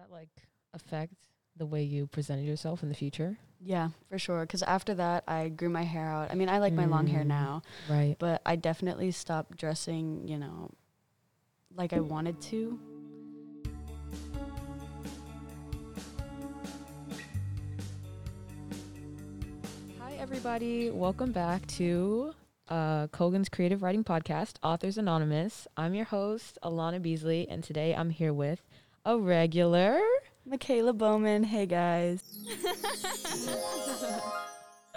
that like affect the way you presented yourself in the future? Yeah, for sure. Because after that, I grew my hair out. I mean, I like my long hair Mm. now, Right. but I definitely stopped dressing, you know, like I wanted to. Hi, everybody. Welcome back to uh, Colgan's Creative Writing Podcast, Authors Anonymous. I'm your host, Alana Beasley, and today I'm here with a regular. Makayla Bowman, hey guys.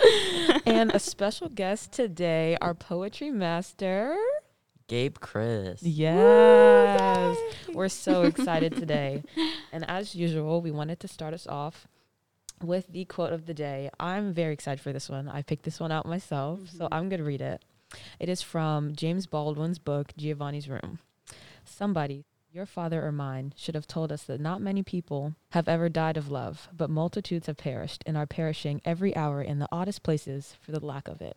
and a special guest today, our poetry master. Gabe Kris. Yes. We're so excited today. And as usual, we wanted to start us off with the quote of the day. I'm very excited for this one. I picked this one out myself, so Mhm. I'm going to read it. It is from James Baldwin's book, Giovanni's Room. Somebody, your father or mine, should have told us that not many people have ever died of love, but multitudes have perished and are perishing every hour in the oddest places for the lack of it.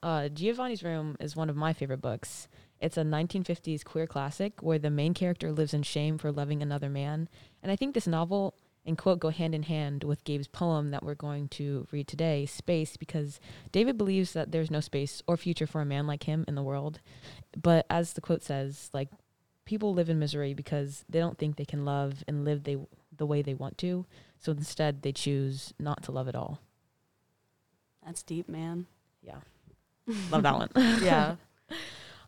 Uh, Giovanni's Room is one of my favorite books. It's a 1950s queer classic where the main character lives in shame for loving another man. And I think this novel and quote go hand in hand with Gabe's poem that we're going to read today, Space, because David believes that there's no space or future for a man like him in the world. But as the quote says, like people live in misery because they don't think they can love and live they the way they want to. So instead they choose not to love at all. That's deep, man. Yeah. Love that one. yeah.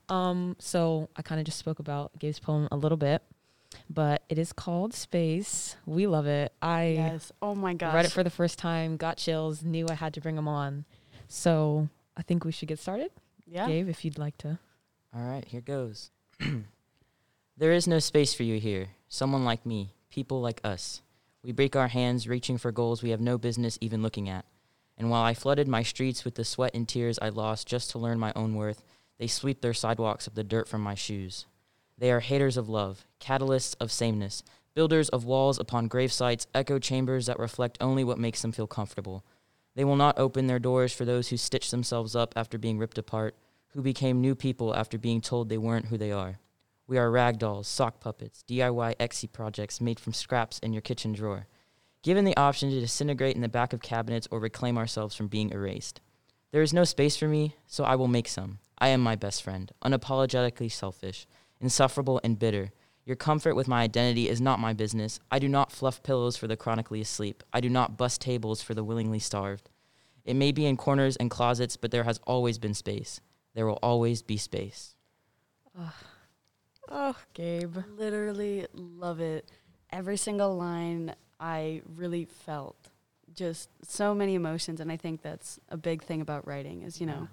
Um, so I kind of just spoke about Gabe's poem a little bit, but it is called Space. We love it. I Yes. Oh my gosh. read it for the first time, got chills, knew I had to bring them on. So I think we should get started. yeah. Gabe, if you'd like to. All right, here goes. there is no space for you here. Someone like me, people like us. We break our hands reaching for goals we have no business even looking at. And while I flooded my streets with the sweat and tears I lost just to learn my own worth, they sweep their sidewalks of the dirt from my shoes. They are haters of love, catalysts of sameness, builders of walls upon grave sites, echo chambers that reflect only what makes them feel comfortable. They will not open their doors for those who stitch themselves up after being ripped apart, who became new people after being told they weren't who they are. We are rag dolls, sock puppets, DIY Etsy projects made from scraps in your kitchen drawer. Given the option to disintegrate in the back of cabinets or reclaim ourselves from being erased. There is no space for me, so I will make some. I am my best friend, unapologetically selfish, insufferable and bitter. Your comfort with my identity is not my business. I do not fluff pillows for the chronically asleep. I do not bust tables for the willingly starved. It may be in corners and closets, but there has always been space. There will always be space. Oh, Gabe. Literally love it. Every single line I really felt. Just so many emotions and I think that's a big thing about writing is, you know,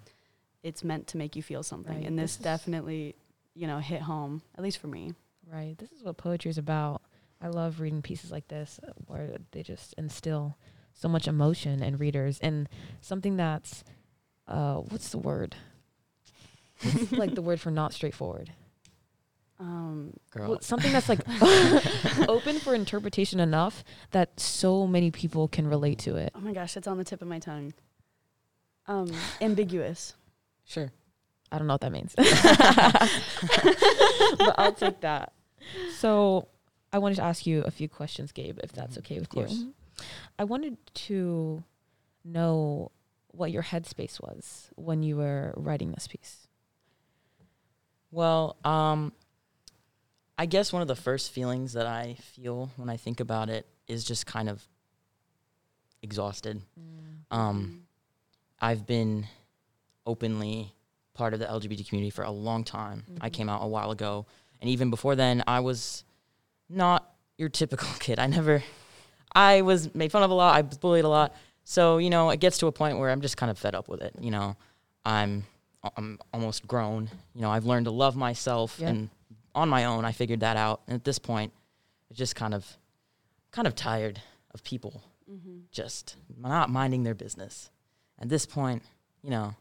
it's meant to make you feel something. Right. And this This definitely, you know, hit home, at least for me. Right. This is what poetry is about. I love reading pieces like this uh, where they just instill so much emotion in readers and something that's uh what's the word? Like the word for not straightforward. Um, Girl. Well, something that's like open for interpretation enough that so many people can relate to it. oh my gosh, it's on the tip of my tongue. Um, ambiguous. Sure. I don't know what that means. but I'll take that. So I wanted to ask you a few questions, Gabe, if that's Mhm. okay with Of course. you. I wanted to know what your headspace was when you were writing this piece. Well, um, I guess one of the first feelings that I feel when I think about it is just kind of exhausted. Um, I've been openly part of the LGBT community for a long time. I Mhm. came out a while ago, and even before then, I was not your typical kid. I never, I was made fun of a lot. I was bullied a lot. So you know, it gets to a point where I'm just kind of fed up with it. You know, I'm I'm almost grown. You know, I've learned to love myself, Yeah. and on my own, I figured that out. And at this point, it's just kind of, kind of tired of people Mm-hmm. just not minding their business. At this point, you know,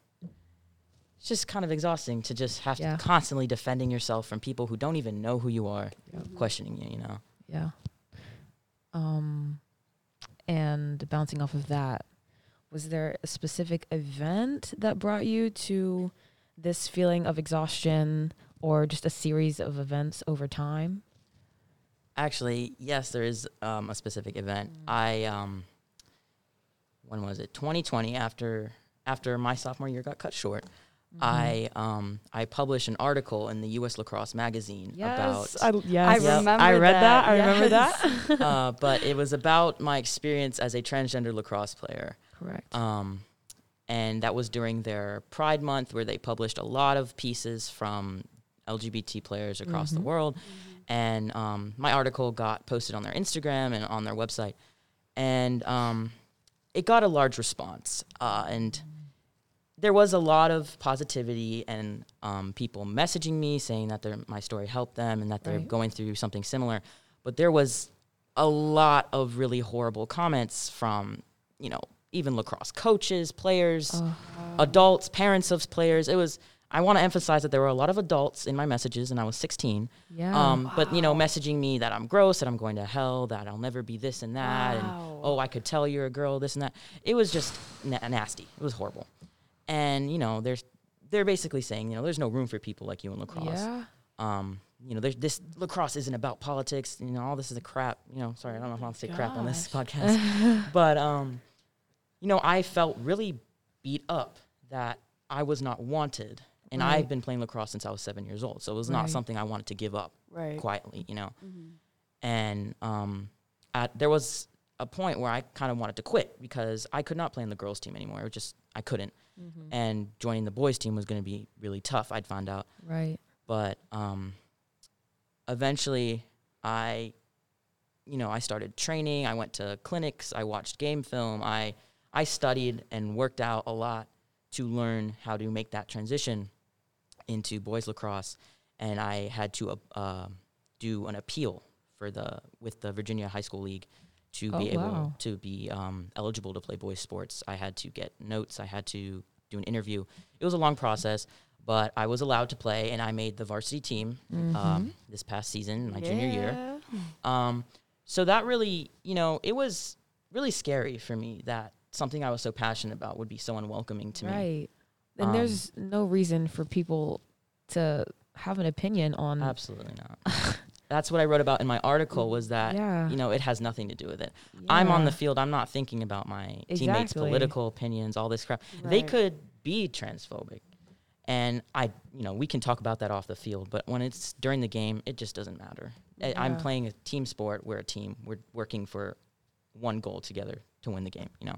it's just kind of exhausting to just have Yeah. to constantly defending yourself from people who don't even know who you are, Mm-hmm. questioning you, you know. Yeah. Um, and bouncing off of that, was there a specific event that brought you to this feeling of exhaustion or just a series of events over time? Actually, yes, there is um, a specific event. Mm. I um, when was it? 2020. After after my sophomore year got cut short, Mm-hmm. I um, I published an article in the U.S. Lacrosse magazine Yes, about. I, yes. I I remember read that, that. I remember that. uh, but it was about my experience as a transgender lacrosse player. Correct. Um, and that was during their Pride Month, where they published a lot of pieces from LGBT players across the Mhm. world. And um, my article got posted on their Instagram and on their website. And um, it got a large response. Uh, and there was a lot of positivity and um, people messaging me saying that their, my story helped them and that they're Right. going through something similar. But there was a lot of really horrible comments from, you know, even lacrosse coaches, players, Oh, adults, parents of players. It was. I want to emphasize that there were a lot of adults in my messages, and I was 16. yeah. Um, But you know, messaging me that I'm gross, that I'm going to hell, that I'll never be this and that, and oh, I could tell you're a girl, this and that. It was just na- nasty. It was horrible. And you know, there's they're basically saying, you know, there's no room for people like you in lacrosse. yeah. Um, you know, there's this lacrosse isn't about politics. You know, all this is a crap. You know, sorry, I don't know if I'll say crap on this podcast, but um, you know, I felt really beat up that I was not wanted, and Right. I've been playing lacrosse since I was seven years old. So it was not Right. something I wanted to give up Right. quietly. You know, Mhm. and um, at, there was a point where I kind of wanted to quit because I could not play in the girls' team anymore. It was just I couldn't, Mhm. and joining the boys' team was going to be really tough. I'd found out, Right. but um, eventually I, you know, I started training. I went to clinics. I watched game film. I I studied and worked out a lot to learn how to make that transition into boys lacrosse, and I had to uh, uh, do an appeal for the with the Virginia High School League to Oh, be able wow. to be um, eligible to play boys sports. I had to get notes. I had to do an interview. It was a long process, but I was allowed to play, and I made the varsity team Mm-hmm. um, this past season, my junior year. Um, so that really, you know, it was really scary for me that something I was so passionate about would be so unwelcoming to me. Right. And Um, there's no reason for people to have an opinion on. Absolutely not. That's what I wrote about in my article was that, Yeah. you know, it has nothing to do with it. I'm on the field. I'm not thinking about my teammates' political opinions, all this crap. They could be transphobic. And I, you know, we can talk about that off the field, but when it's during the game, it just doesn't matter. I- I'm playing a team sport. We're a team. We're working for one goal together to win the game, you know.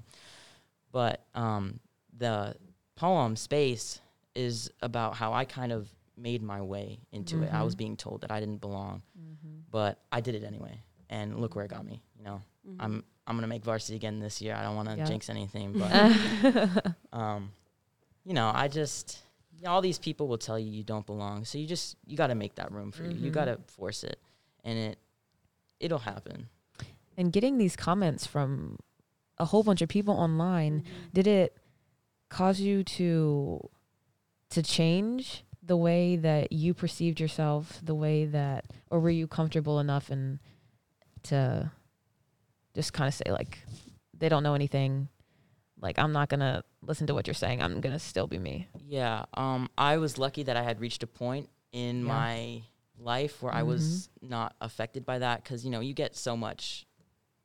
But um, the poem Space is about how I kind of made my way into it. I was Mhm. being told that I didn't belong, Mhm. but I did it anyway. And look where it got me, you know. Mhm. I'm I'm gonna make varsity again this year. I don't want to jinx anything, but um, you know, I just all these people will tell you you don't belong. So you just you got to make that room for you. You got to force it, and it it'll happen. and getting these comments from a whole bunch of people online, Mhm. did it cause you to to change the way that you perceived yourself, the way that, or were you comfortable enough and to just kind of say like, they don't know anything. Like I'm not gonna listen to what you're saying. I'm gonna still be me. Yeah. Um, I was lucky that I had reached a point in Yeah. my life where I was not affected by that because you know you get so much,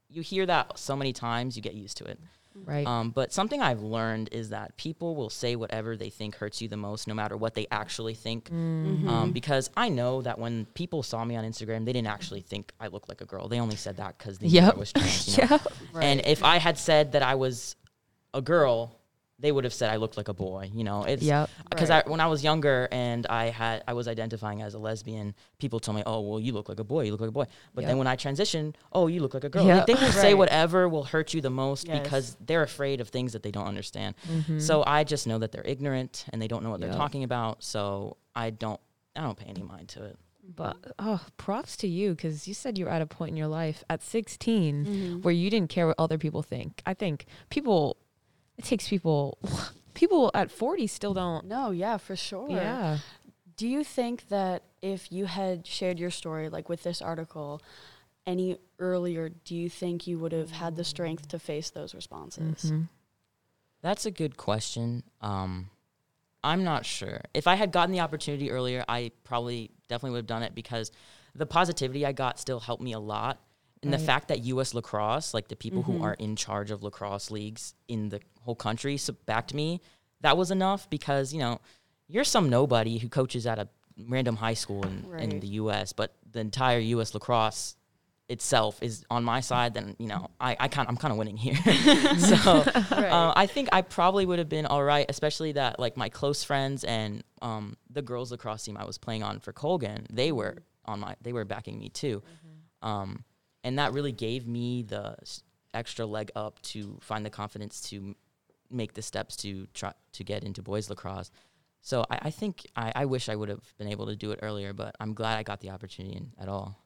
you hear that so many times, you get used to it. Right. Um, but something I've learned is that people will say whatever they think hurts you the most, no matter what they actually think. Mhm. Um, because I know that when people saw me on Instagram, they didn't actually think I looked like a girl. They only said that because they Yep. I was trans. You know? yeah. And if I had said that I was a girl, they would have said I looked like a boy. You know, it's Yep. because Right. I when I was younger and I had I was identifying as a lesbian, people told me, "Oh, well, you look like a boy. You look like a boy." But then when I transitioned, "Oh, you look like a girl." Yep. They, they will say whatever will hurt you the most Yes. because they're afraid of things that they don't understand. Mhm. So I just know that they're ignorant and they don't know what Yep. they're talking about. So I don't I don't pay any mind to it. But oh, props to you because you said you were at a point in your life at 16 Mhm. where you didn't care what other people think. I think people, it takes people, people at 40 still don't. No, yeah, for sure. Yeah. Do you think that if you had shared your story, like with this article, any earlier, do you think you would have had the strength to face those responses? Mhm. That's a good question. Um, I'm not sure. If I had gotten the opportunity earlier, I probably definitely would have done it because the positivity I got still helped me a lot. And the fact that U.S. lacrosse, like the people who Mhm. are in charge of lacrosse leagues in the whole country, so backed me, that was enough because, you know, you're some nobody who coaches at a random high school in, in the U.S., but the entire U.S. lacrosse itself is on my side, then, you know, I, I kind I'm kind of winning here. so Right. uh, I think I probably would have been all right, especially that like my close friends and um, the girls lacrosse team I was playing on for Colgan, they were on my, they were backing me too, um, and that really gave me the extra leg up to find the confidence to make the steps to try to get into boys lacrosse. So I, I think I, I wish I would have been able to do it earlier, but I'm glad I got the opportunity in, at all.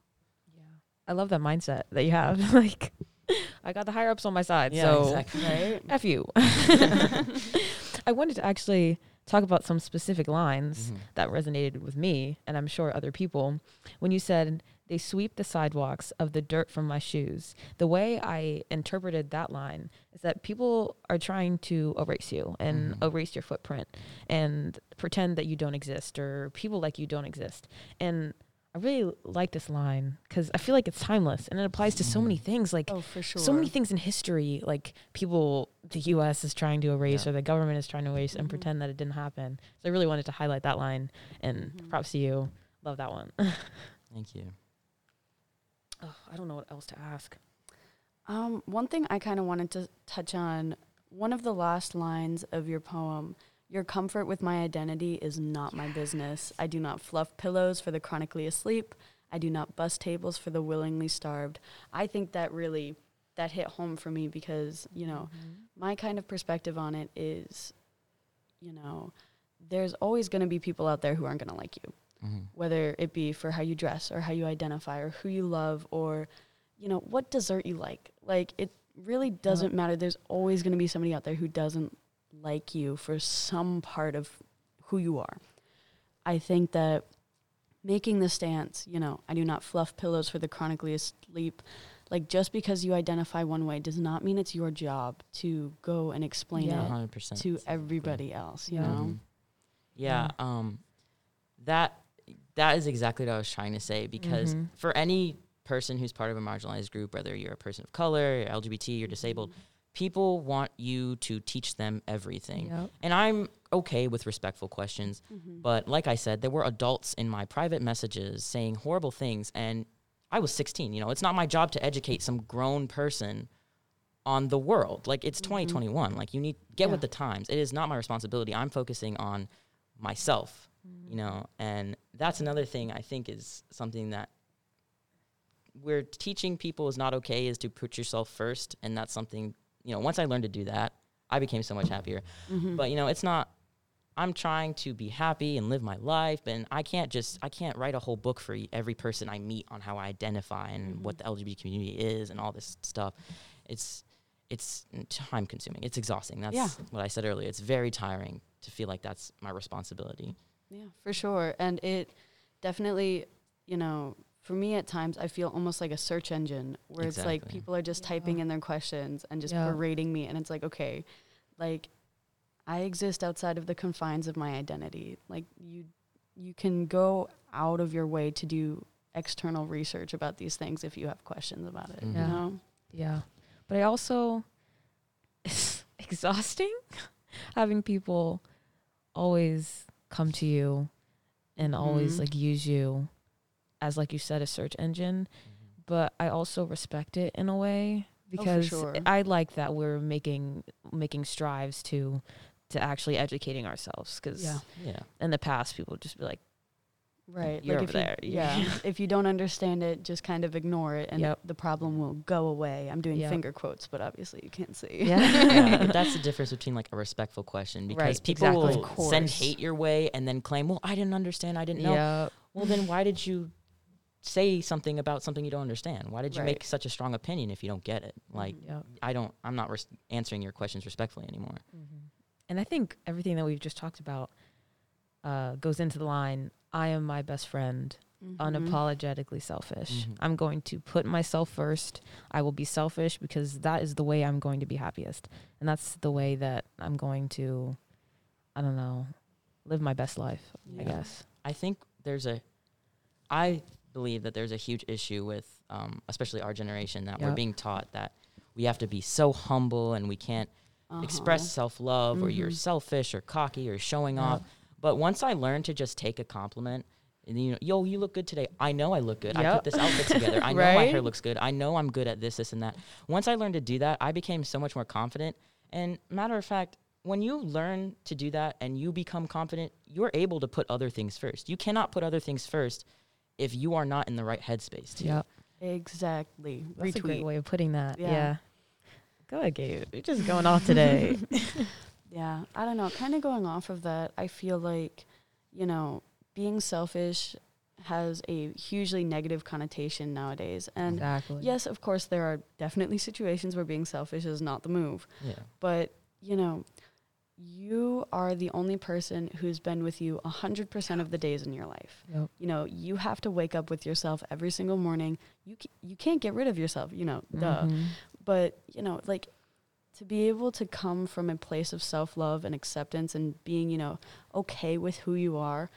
Yeah. I love that mindset that you have. like, I got the higher ups on my side. so right. F you. I wanted to actually talk about some specific lines Mhm. that resonated with me, and I'm sure other people. When you said, they sweep the sidewalks of the dirt from my shoes, the way I interpreted that line is that people are trying to erase you and Mhm. erase your footprint and pretend that you don't exist or people like you don't exist. And I really like this line because I feel like it's timeless and it applies to so many Mhm. things. Like, Oh, for sure. so many things in history, like people, the U.S. is trying to erase, Yeah. or the government is trying to erase, and Mhm. pretend that it didn't happen. So I really wanted to highlight that line, and Mhm. props to you. Love that one. Thank you. oh, I don't know what else to ask. Um, one thing I kind of wanted to touch on one of the last lines of your poem Your comfort with my identity is not my business. I do not fluff pillows for the chronically asleep. I do not bust tables for the willingly starved. I think that really that hit home for me because, you know, my kind of perspective on it is, you know, there's always going to be people out there who aren't going to like you Mhm. whether it be for how you dress or how you identify or who you love or you know what dessert you like like it really doesn't matter there's always going to be somebody out there who doesn't like you for some part of who you are i think that making the stance you know i do not fluff pillows for the chronically asleep like just because you identify one way does not mean it's your job to go and explain Yeah. it 100%. to everybody else you Yeah. know Mhm. Yeah, um that that is exactly what I was trying to say because Mhm. for any person who's part of a marginalized group, whether you're a person of color, you're LGBT, you're disabled, people want you to teach them everything. Yep. And I'm okay with respectful questions, Mhm. but like I said, there were adults in my private messages saying horrible things and I was 16, you know, it's not my job to educate some grown person on the world. Like it's Mhm. 2021. Like you need get Yeah. with the times. It is not my responsibility. I'm focusing on myself, you know. And that's another thing I think is something that we're teaching people is not okay is to put yourself first and that's something, you know, once I learned to do that, I became so much happier. Mhm. But you know, it's not I'm trying to be happy and live my life, and I can't just I can't write a whole book for every person I meet on how I identify and Mhm. what the LGBT community is and all this stuff. It's it's time consuming. It's exhausting. That's Yeah. what I said earlier. It's very tiring to feel like that's my responsibility. Yeah, for sure. And it definitely, you know, for me at times, I feel almost like a search engine where it's like people are just typing in their questions and just Yeah. berating me. And it's like, okay, like I exist outside of the confines of my identity. Like you, you can go out of your way to do external research about these things if you have questions about it. Mhm. You Yeah. know? Yeah. But I also, it's exhausting having people always come to you and always Mhm. like use you as, like you said, a search engine. Mm-hmm. But I also respect it in a way oh, because sure. I like that we're making making strives to to actually educating ourselves. Because Yeah. Yeah. in the past, people would just be like, Right. You're like over if there. You, yeah. if you don't understand it, just kind of ignore it and Yep. the problem will go away. I'm doing Yep. finger quotes, but obviously you can't see. yeah, yeah, that's the difference between like a respectful question because Right, people exactly. will send hate your way and then claim, "Well, I didn't understand. I didn't know." yeah, Well, then why did you say something about something you don't understand? Why did you Right. make such a strong opinion if you don't get it? Like, Mhm. yeah. I don't. I'm not res- answering your questions respectfully anymore. Mm-hmm. And I think everything that we've just talked about uh, goes into the line I am my best friend, Mhm. unapologetically selfish. Mhm. I'm going to put myself first. I will be selfish because that is the way I'm going to be happiest. And that's the way that I'm going to, I don't know, live my best life, I guess. I think there's a. I believe that there's a huge issue with, um, especially our generation, that we're being taught that we have to be so humble and we can't Uh-huh. express self love or you're Mhm. selfish or cocky or showing Yep. off. But once I learned to just take a compliment, and you know, yo, you look good today. I know I look good. I put this outfit together. I know my hair looks good. I know I'm good at this, this, and that. Once I learned to do that, I became so much more confident. And matter of fact, when you learn to do that and you become confident, you're able to put other things first. You cannot put other things first if you are not in the right headspace. To. Yep. Exactly. That's a great Retweet. way of putting that. Yeah. Yeah. Go ahead, Gabe. You're just going off today. Yeah, I don't know. Kind of going off of that, I feel like, you know, being selfish has a hugely negative connotation nowadays. And exactly. yes, of course, there are definitely situations where being selfish is not the move. Yeah. But, you know, you are the only person who's been with you 100% of the days in your life. Yep. You know, you have to wake up with yourself every single morning. You, c- you can't get rid of yourself, you know, duh Mhm. but you know like to be able to come from a place of self-love and acceptance and being you know okay with who you are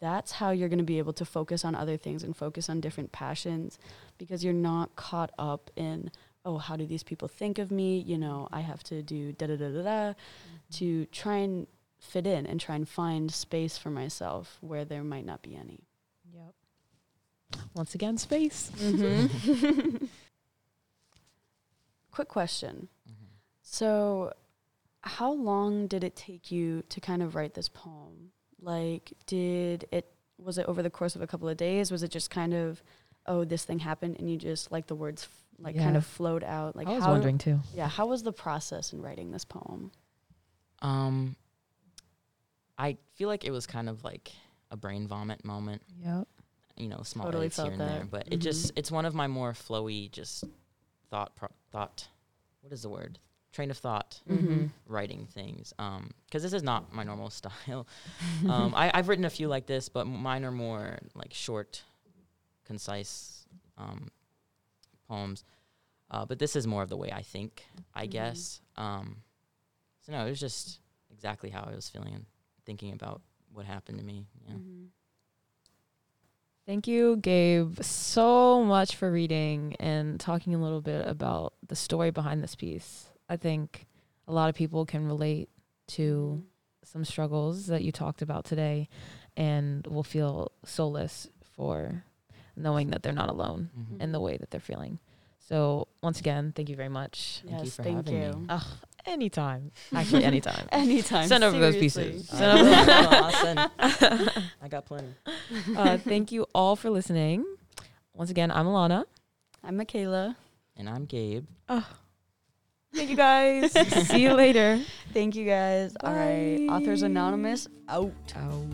that's how you're going to be able to focus on other things and focus on different passions because you're not caught up in oh how do these people think of me you know i have to do da da da da da to try and fit in and try and find space for myself where there might not be any Yep. Once again, space. mm-hmm. quick question Mhm. So, how long did it take you to kind of write this poem? Like, did it was it over the course of a couple of days? Was it just kind of, oh, this thing happened, and you just like the words f- like kind of flowed out? Like, I was how, wondering too. yeah, how was the process in writing this poem? Um, I feel like it was kind of like a brain vomit moment. Yep. You know, small Totally edits here felt and there, but it Mhm. just it's one of my more flowy, just thought pro- thought. What is the word? Train of thought Mm-hmm. writing things. Um, because this is not my normal style. um, I, I've written a few like this, but mine are more like short, concise um, poems. Uh, but this is more of the way I think, I Mhm. guess. Um, so no, it was just exactly how I was feeling and thinking about what happened to me. Yeah. Mm-hmm. Thank you, Gabe, so much for reading and talking a little bit about the story behind this piece. I think a lot of people can relate to some struggles that you talked about today and will feel solace for knowing that they're not alone Mhm. in the way that they're feeling. So, once again, thank you very much. Thank you yes, for thank having me. you. Ugh, anytime. Actually, anytime. Anytime. Send over those pieces. Uh, Send over- I'll I got plenty. uh, thank you all for listening. Once again, I'm Alana. I'm Makayla. And I'm Gabe. Oh. Thank you guys. See you later. Thank you guys. All right. Authors Anonymous out. Ciao.